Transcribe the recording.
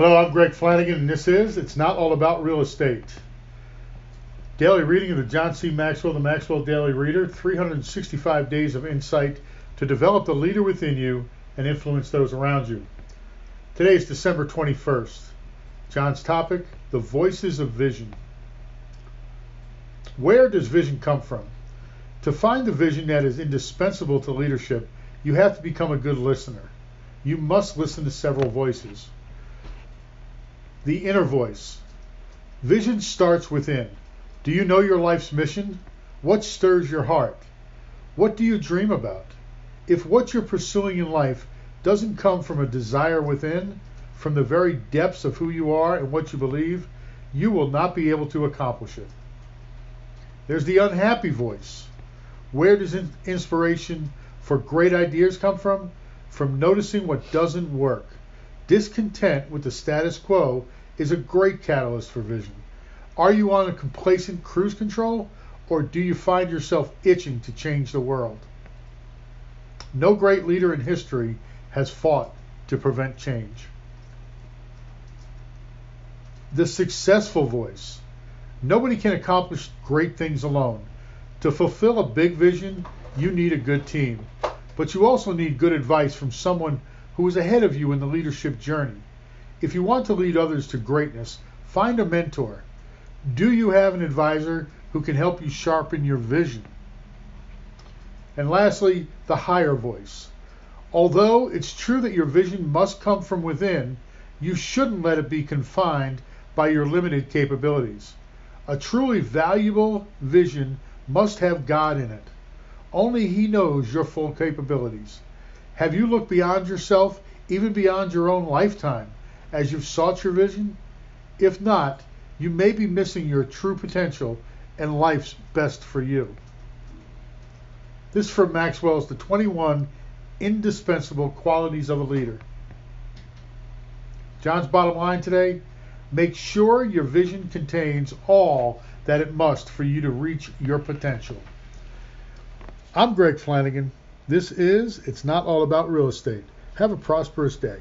Hello, I'm Greg Flanagan, and this is It's Not All About Real Estate. Daily reading of the John C. Maxwell, the Maxwell Daily Reader 365 days of insight to develop the leader within you and influence those around you. Today is December 21st. John's topic The Voices of Vision. Where does vision come from? To find the vision that is indispensable to leadership, you have to become a good listener. You must listen to several voices. The inner voice. Vision starts within. Do you know your life's mission? What stirs your heart? What do you dream about? If what you're pursuing in life doesn't come from a desire within, from the very depths of who you are and what you believe, you will not be able to accomplish it. There's the unhappy voice. Where does inspiration for great ideas come from? From noticing what doesn't work. Discontent with the status quo is a great catalyst for vision. Are you on a complacent cruise control or do you find yourself itching to change the world? No great leader in history has fought to prevent change. The successful voice. Nobody can accomplish great things alone. To fulfill a big vision, you need a good team. But you also need good advice from someone who is ahead of you in the leadership journey. If you want to lead others to greatness, find a mentor. Do you have an advisor who can help you sharpen your vision? And lastly, the higher voice. Although it's true that your vision must come from within, you shouldn't let it be confined by your limited capabilities. A truly valuable vision must have God in it. Only He knows your full capabilities. Have you looked beyond yourself, even beyond your own lifetime, as you've sought your vision? If not, you may be missing your true potential and life's best for you. This from Maxwell's The 21 Indispensable Qualities of a Leader. John's bottom line today make sure your vision contains all that it must for you to reach your potential. I'm Greg Flanagan. This is It's Not All About Real Estate. Have a prosperous day.